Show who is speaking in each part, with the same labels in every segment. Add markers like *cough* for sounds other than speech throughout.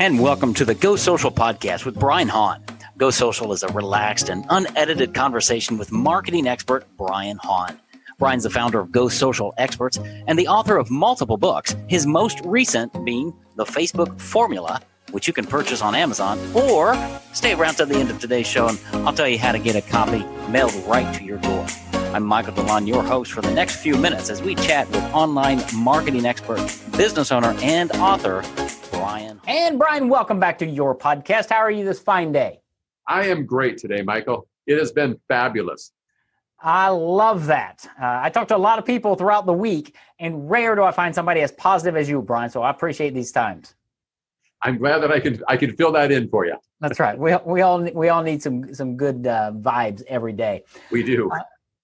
Speaker 1: And welcome to the Go Social podcast with Brian Hahn. Go Social is a relaxed and unedited conversation with marketing expert Brian Hahn. Brian's the founder of Go Social Experts and the author of multiple books, his most recent being The Facebook Formula, which you can purchase on Amazon, or stay around to the end of today's show and I'll tell you how to get a copy mailed right to your door. I'm Michael DeLon, your host for the next few minutes as we chat with online marketing expert, business owner, and author. And Brian, welcome back to your podcast. How are you this fine day?
Speaker 2: I am great today, Michael. It has been fabulous.
Speaker 1: I love that. Uh, I talk to a lot of people throughout the week, and rare do I find somebody as positive as you, Brian. So I appreciate these times.
Speaker 2: I'm glad that I can I can fill that in for you.
Speaker 1: That's right. We, we all we all need some some good uh, vibes every day.
Speaker 2: We do. Uh,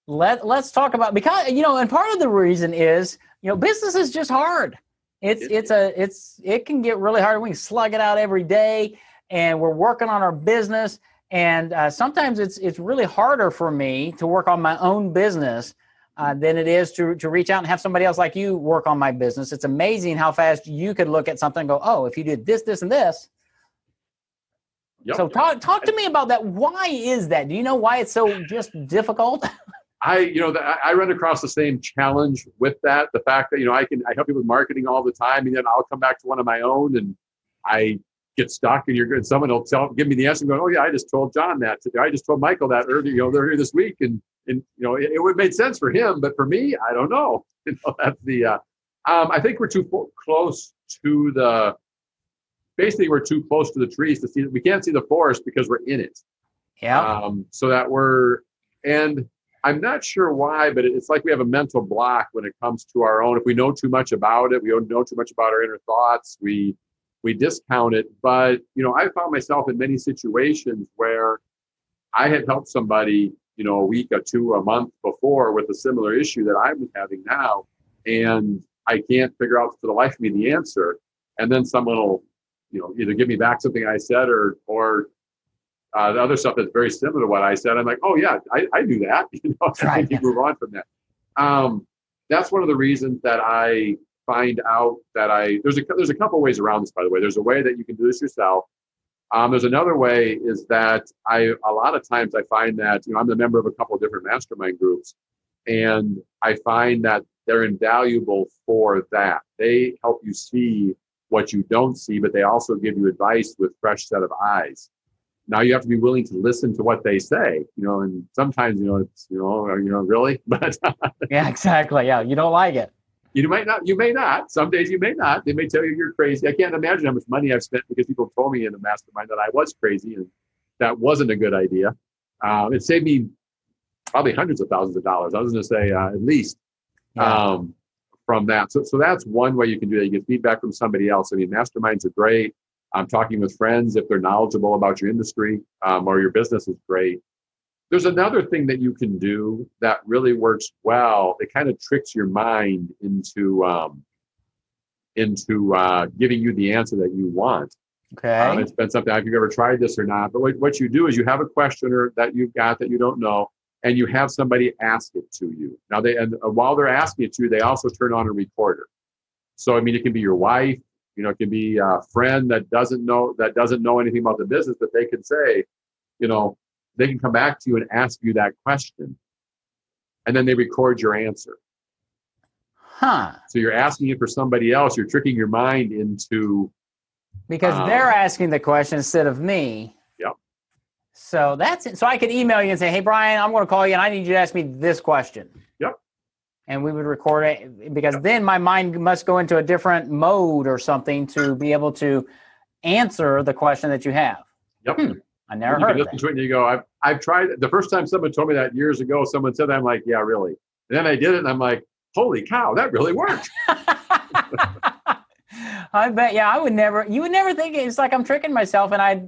Speaker 1: let Let's talk about because you know, and part of the reason is you know business is just hard. It's it's a it's it can get really hard. We can slug it out every day, and we're working on our business. And uh, sometimes it's it's really harder for me to work on my own business uh, than it is to to reach out and have somebody else like you work on my business. It's amazing how fast you could look at something and go, oh, if you did this, this, and this. Yep. So talk talk to me about that. Why is that? Do you know why it's so just difficult? *laughs*
Speaker 2: I, you know, the, I run across the same challenge with that. The fact that you know I can I help people with marketing all the time, and then I'll come back to one of my own, and I get stuck, and you're good. Someone will tell, give me the answer, and go, "Oh yeah, I just told John that today. I just told Michael that earlier, you know, earlier this week," and and you know, it, it would make sense for him, but for me, I don't know. *laughs* You know, that's the. Uh, um, I think we're too close to the. Basically, we're too close to the trees to see. We can't see the forest because we're in it.
Speaker 1: Yeah.
Speaker 2: Um, so that we're and I'm not sure why, but it's like we have a mental block when it comes to our own. If we know too much about it, we don't know too much about our inner thoughts. We we discount it. But you know, I found myself in many situations where I had helped somebody, you know, a week or two, a month before with a similar issue that I'm having now, and I can't figure out for the life of me the answer. And then someone will, you know, either give me back something I said or or uh, the other stuff that's very similar to what I said, I'm like, oh yeah, I, I do that. *laughs* You know, right. you move on from that. Um, that's one of the reasons that I find out that I there's a there's a couple ways around this. By the way, there's a way that you can do this yourself. Um, there's another way is that I a lot of times I find that you know I'm a member of a couple of different mastermind groups, and I find that they're invaluable for that. They help you see what you don't see, but they also give you advice with fresh set of eyes now you have to be willing to listen to what they say you know and sometimes you know it's you know you know really? *laughs* But
Speaker 1: yeah exactly yeah you don't like it.
Speaker 2: You might not you may not some days you may not they may tell you you're crazy. I can't imagine how much money i've spent because people told me in a mastermind that i was crazy and that wasn't a good idea. Um, it saved me probably hundreds of thousands of dollars. I was going to say uh, at least yeah. um, from that. So, so that's one way you can do that. You get feedback from somebody else. I mean masterminds are great I'm talking with friends if they're knowledgeable about your industry um, or your business is great. There's another thing that you can do that really works well. It kind of tricks your mind into um, into uh, giving you the answer that you want.
Speaker 1: Okay. Um,
Speaker 2: it's been something. You've ever tried this or not, but what, what you do is you have a questioner that you've got that you don't know, and you have somebody ask it to you. Now they and uh, while they're asking it to you, they also turn on a recorder. So I mean, it can be your wife, you know, it can be a friend that doesn't know that doesn't know anything about the business, but they can say, you know, they can come back to you and ask you that question, and then they record your answer.
Speaker 1: Huh.
Speaker 2: So you're asking it for somebody else. You're tricking your mind into
Speaker 1: because um, they're asking the question instead of me.
Speaker 2: Yep.
Speaker 1: So that's it. So I could email you and say, "Hey, Brian, I'm going to call you, and I need you to ask me this question." And we would record it because then my mind must go into a different mode or something to be able to answer the question that you have.
Speaker 2: Yep. Hmm.
Speaker 1: I never you heard
Speaker 2: listen to it and you go, I've, I've tried the first time someone told me that years ago, someone said that, I'm like, yeah, really. And then I did it and I'm like, holy cow, that really worked. *laughs*
Speaker 1: I bet, yeah, I would never, you would never think it's like I'm tricking myself and I,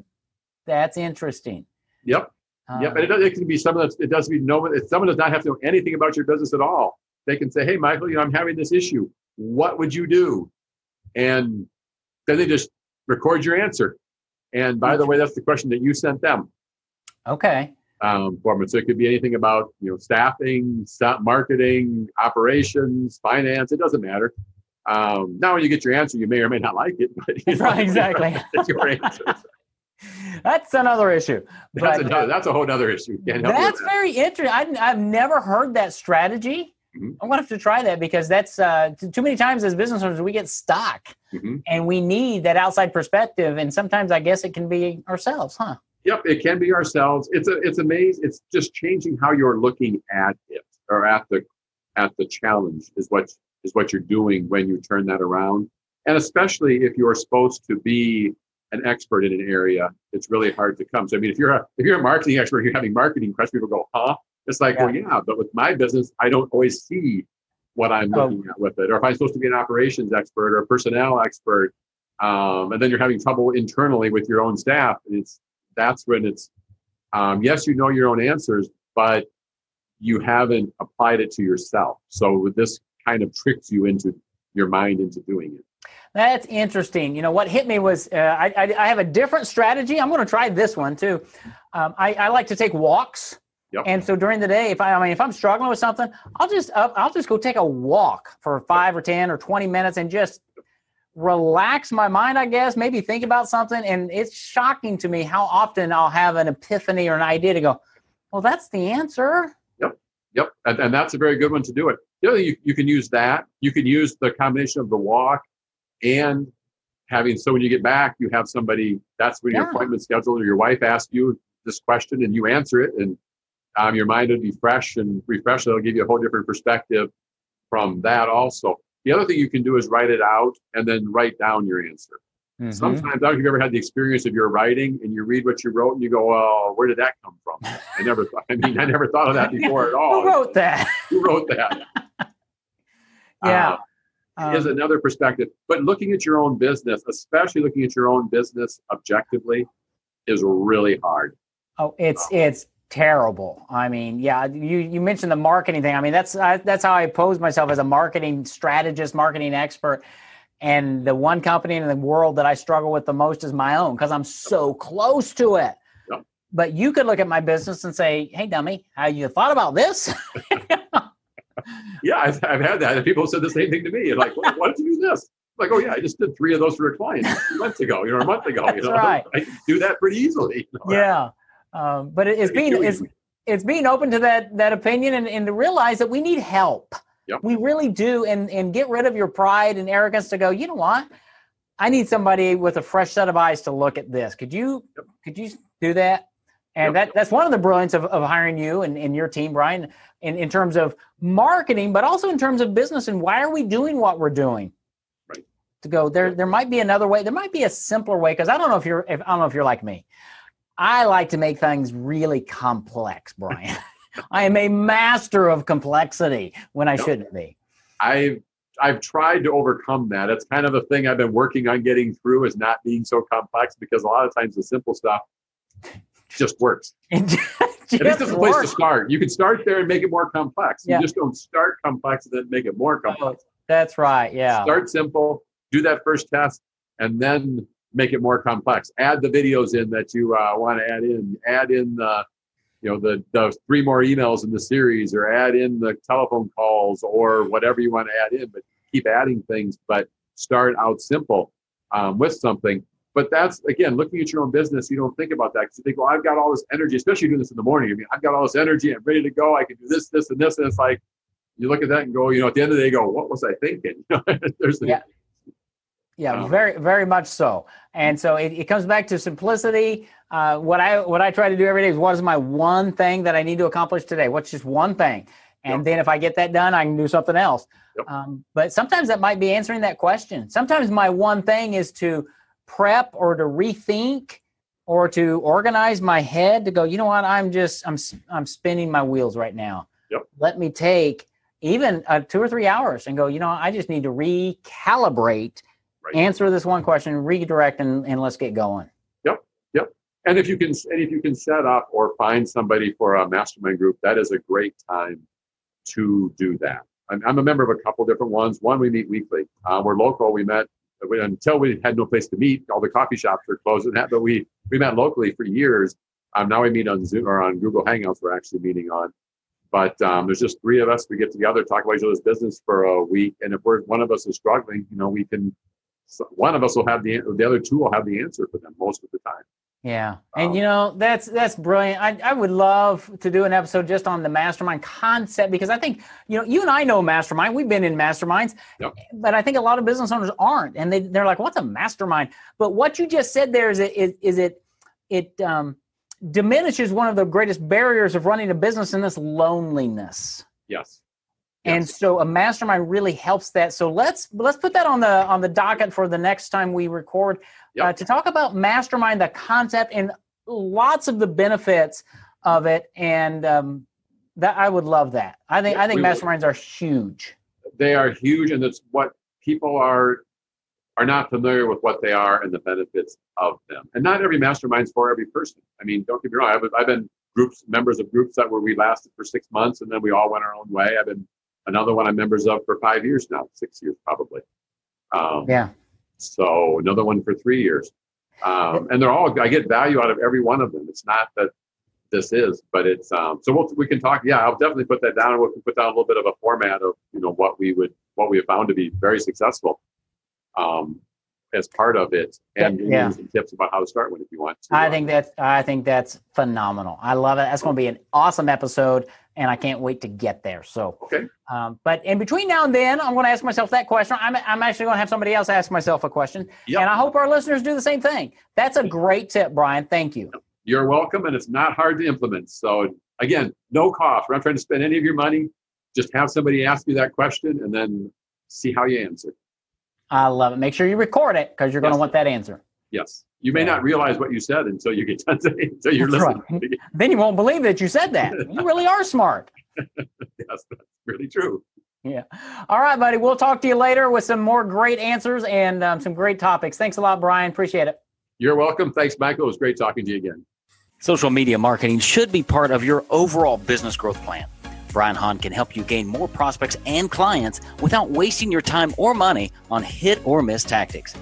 Speaker 1: that's interesting.
Speaker 2: Yep. Um, yep. And it, it can be someone that it doesn't be no, someone does not have to know anything about your business at all they can say, "Hey, Michael, you know, I'm having this issue. What would you do?" And then they just record your answer. And by the way, that's the question that you sent them.
Speaker 1: Okay.
Speaker 2: Um, for me. So it could be anything about you know staffing, staff marketing, operations, finance. It doesn't matter. Um, now, when you get your answer, you may or may not like it. *laughs* But, you *laughs* know,
Speaker 1: right, exactly. *laughs*
Speaker 2: That's your answer.
Speaker 1: that's another issue.
Speaker 2: That's,
Speaker 1: But,
Speaker 2: another, that's a whole other issue. Can't help you with
Speaker 1: That's
Speaker 2: that.
Speaker 1: very interesting. I, I've never heard that strategy.
Speaker 2: Mhm.
Speaker 1: I'm gonna have to try that because that's uh, t- too many times as business owners we get stuck,
Speaker 2: Mhm.
Speaker 1: and we need that outside perspective. And sometimes I guess it can be ourselves, huh?
Speaker 2: Yep, it can be ourselves. It's a it's amazing. It's just changing how you're looking at it or at the at the challenge is what is what you're doing when you turn that around. And especially if you're supposed to be an expert in an area, it's really hard to come. So I mean, if you're a if you're a marketing expert, you're having marketing questions, people go, huh? It's like, well, yeah, but with my business, I don't always see what I'm
Speaker 1: Oh.
Speaker 2: looking at with it. Or if I'm supposed to be an operations expert or a personnel expert, um, and then you're having trouble internally with your own staff, and it's that's when it's um, yes, you know your own answers, but you haven't applied it to yourself. So this kind of tricks you into your mind into doing it.
Speaker 1: That's interesting. You know what hit me was uh, I, I I have a different strategy. I'm going to try this one too. Um, I, I like to take walks.
Speaker 2: Yep.
Speaker 1: And so during the day, if I, I mean, if I'm struggling with something, I'll just up, I'll just go take a walk for five or ten or twenty minutes and just relax my mind. I guess maybe think about something. And it's shocking to me how often I'll have an epiphany or an idea to go, well, that's the answer.
Speaker 2: Yep, yep, and, and that's a very good one to do it. The other thing you, you can use that. You can use the combination of the walk and having so when you get back, you have somebody. That's when your appointment scheduled, or your wife asks you this question and you answer it, and um, your mind will be fresh and refreshed. It'll give you a whole different perspective from that. Also, the other thing you can do is write it out and then write down your answer.
Speaker 1: Mm-hmm.
Speaker 2: Sometimes, I don't know if you've ever had the experience of your writing and you read what you wrote and you go, well, where did that come from?" I never, thought, I mean, I never thought of that *laughs* before at all.
Speaker 1: Who wrote that? *laughs*
Speaker 2: Who wrote that? *laughs*
Speaker 1: Yeah.
Speaker 2: Uh, is
Speaker 1: Um,
Speaker 2: another perspective. But looking at your own business, especially looking at your own business objectively, is really hard.
Speaker 1: Oh, it's it's terrible. I mean, yeah, you you mentioned the marketing thing. I mean, that's I, that's how I pose myself as a marketing strategist, marketing expert. And the one company in the world that I struggle with the most is my own because I'm so close to it.
Speaker 2: Yep.
Speaker 1: But you could look at my business and say, "Hey, dummy, how you thought about this?"
Speaker 2: Yeah, I've, I've had that. And people said the same thing to me. Like, why, why did you do this? Like, oh yeah, I just did three of those for a client months ago, you know, a month ago.
Speaker 1: That's
Speaker 2: you know,
Speaker 1: right. *laughs*
Speaker 2: I do that pretty easily. you know.
Speaker 1: yeah. Um, but it, it's being it's it's being open to that that opinion and, and to realize that we need help.
Speaker 2: Yep.
Speaker 1: We really do, and and get rid of your pride and arrogance to go. You know what? I need somebody with a fresh set of eyes to look at this. Could you
Speaker 2: Yep.
Speaker 1: could you do that? And
Speaker 2: Yep.
Speaker 1: that that's one of the brilliance of, of hiring you and, and your team, Brian, in, in terms of marketing, but also in terms of business and why are we doing what we're doing?
Speaker 2: Right.
Speaker 1: To go there, there might be another way. There might be a simpler way because I don't know if you're if I don't know if you're like me. I like to make things really complex, Brian. *laughs* I am a master of complexity when I
Speaker 2: Yep.
Speaker 1: shouldn't be.
Speaker 2: I've I've tried to overcome that. It's kind of a thing I've been working on getting through is not being so complex because a lot of times the simple stuff *laughs* just works.
Speaker 1: It
Speaker 2: At least it's
Speaker 1: just
Speaker 2: a place to start. You can start there and make it more complex.
Speaker 1: Yeah.
Speaker 2: You just don't start complex and then make it more oh, complex.
Speaker 1: That's right. Yeah.
Speaker 2: Start simple, do that first test, and then make it more complex. Add the videos in that you uh, want to add in. Add in the, you know, the the three more emails in the series, or add in the telephone calls, or whatever you want to add in. But keep adding things. But start out simple um, with something. But that's again looking at your own business. You don't think about that because you think, well, I've got all this energy, especially doing this in the morning. I mean, I've got all this energy. I'm ready to go. I can do this, this, and this. And it's like you look at that and go, you know, at the end of the day, go, what was I thinking? *laughs* There's the,
Speaker 1: Yeah. Yeah,
Speaker 2: Um,
Speaker 1: very, very much so. And so it, it comes back to simplicity. Uh, what I what I try to do every day is what is my one thing that I need to accomplish today? What's just one thing? And
Speaker 2: Yep.
Speaker 1: then if I get that done, I can do something else.
Speaker 2: Yep.
Speaker 1: Um, but sometimes that might be answering that question. Sometimes my one thing is to prep or to rethink or to organize my head to go. You know what? I'm just I'm I'm spinning my wheels right now.
Speaker 2: Yep.
Speaker 1: Let me take even uh, two or three hours and go. You know, I just need to recalibrate
Speaker 2: Right.
Speaker 1: answer this one question, redirect, and, and let's get going. Yep, yep.
Speaker 2: And if you can, and if you can set up or find somebody for a mastermind group, that is a great time to do that. I'm, I'm a member of a couple different ones. One we meet weekly. Uh, we're local. We met we- until we had no place to meet. All the coffee shops were closed and that, but we we met locally for years. Um, now we meet on Zoom or on Google Hangouts. We're actually meeting on, But um, there's just three of us. We get together, talk about each other's business for a week, and if we're one of us is struggling, you know, we can. One of us will have the the other two will have the answer for them most of the time.
Speaker 1: Yeah, and um, you know that's that's brilliant. I, I would love to do an episode just on the mastermind concept because I think you know you and I know mastermind. We've been in masterminds, yep. but I think a lot of business owners aren't, and they they're like, "What's a mastermind?" But what you just said there is it is, is it it um, diminishes one of the greatest barriers of running a business, and this loneliness.
Speaker 2: Yes.
Speaker 1: And so a mastermind really helps that. So let's let's put that on the on the docket for the next time we record yep. uh, to talk about mastermind, the concept, and lots of the benefits of it. And um, that I would love that. I think I think masterminds are huge.
Speaker 2: They are huge, and it's what people are are not familiar with what they are and the benefits of them. And not every mastermind's for every person. I mean, don't get me wrong. I've, I've been groups, members of groups that where we lasted for six months and then we all went our own way. I've been another one I'm members of for five years now, six years probably.
Speaker 1: Um, yeah.
Speaker 2: So another one for three years. Um, and they're all, I get value out of every one of them. It's not that this is, but it's, um, so we'll, we can talk. Yeah, I'll definitely put that down. And we'll put down a little bit of a format of, you know, what we would, what we have found to be very successful um, as part of it, and yeah. some tips about how to start one if you want. To,
Speaker 1: I uh, think that's I think that's phenomenal. I love it. That's going to be an awesome episode, and I can't wait to get there. So
Speaker 2: okay.
Speaker 1: Um, but in between now and then, I'm going to ask myself that question. I'm I'm actually going to have somebody else ask myself a question, yep. and I hope our listeners do the same thing. That's a great tip, Brian. Thank you.
Speaker 2: You're welcome, and it's not hard to implement. So again, no cost. We're not trying to spend any of your money. Just have somebody ask you that question, and then see how you answer.
Speaker 1: I love it. Make sure you record it because you're going to want that answer.
Speaker 2: Yes. You may yeah. not realize what you said until you get *laughs* done saying, until you're that's listening. Right. *laughs*
Speaker 1: then you won't believe that you said that. you really are smart. *laughs*
Speaker 2: yes, that's really true.
Speaker 1: Yeah. All right, buddy. We'll talk to you later with some more great answers and um, some great topics. Thanks a lot, Brian. Appreciate it.
Speaker 2: You're welcome. Thanks, Michael. It was great talking to you again.
Speaker 1: Social media marketing should be part of your overall business growth plan. Brian Hahn can help you gain more prospects and clients without wasting your time or money on hit or miss tactics.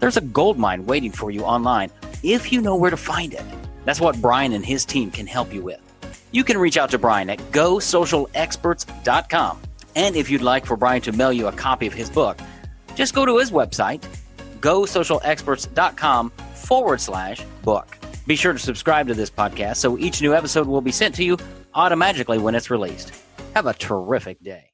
Speaker 1: There's a gold mine waiting for you online if you know where to find it. That's what Brian and his team can help you with. You can reach out to Brian at gosocialexperts.com. And if you'd like for Brian to mail you a copy of his book, just go to his website, gosocialexperts.com forward slash book. Be sure to subscribe to this podcast so each new episode will be sent to you automatically when it's released. Have a terrific day.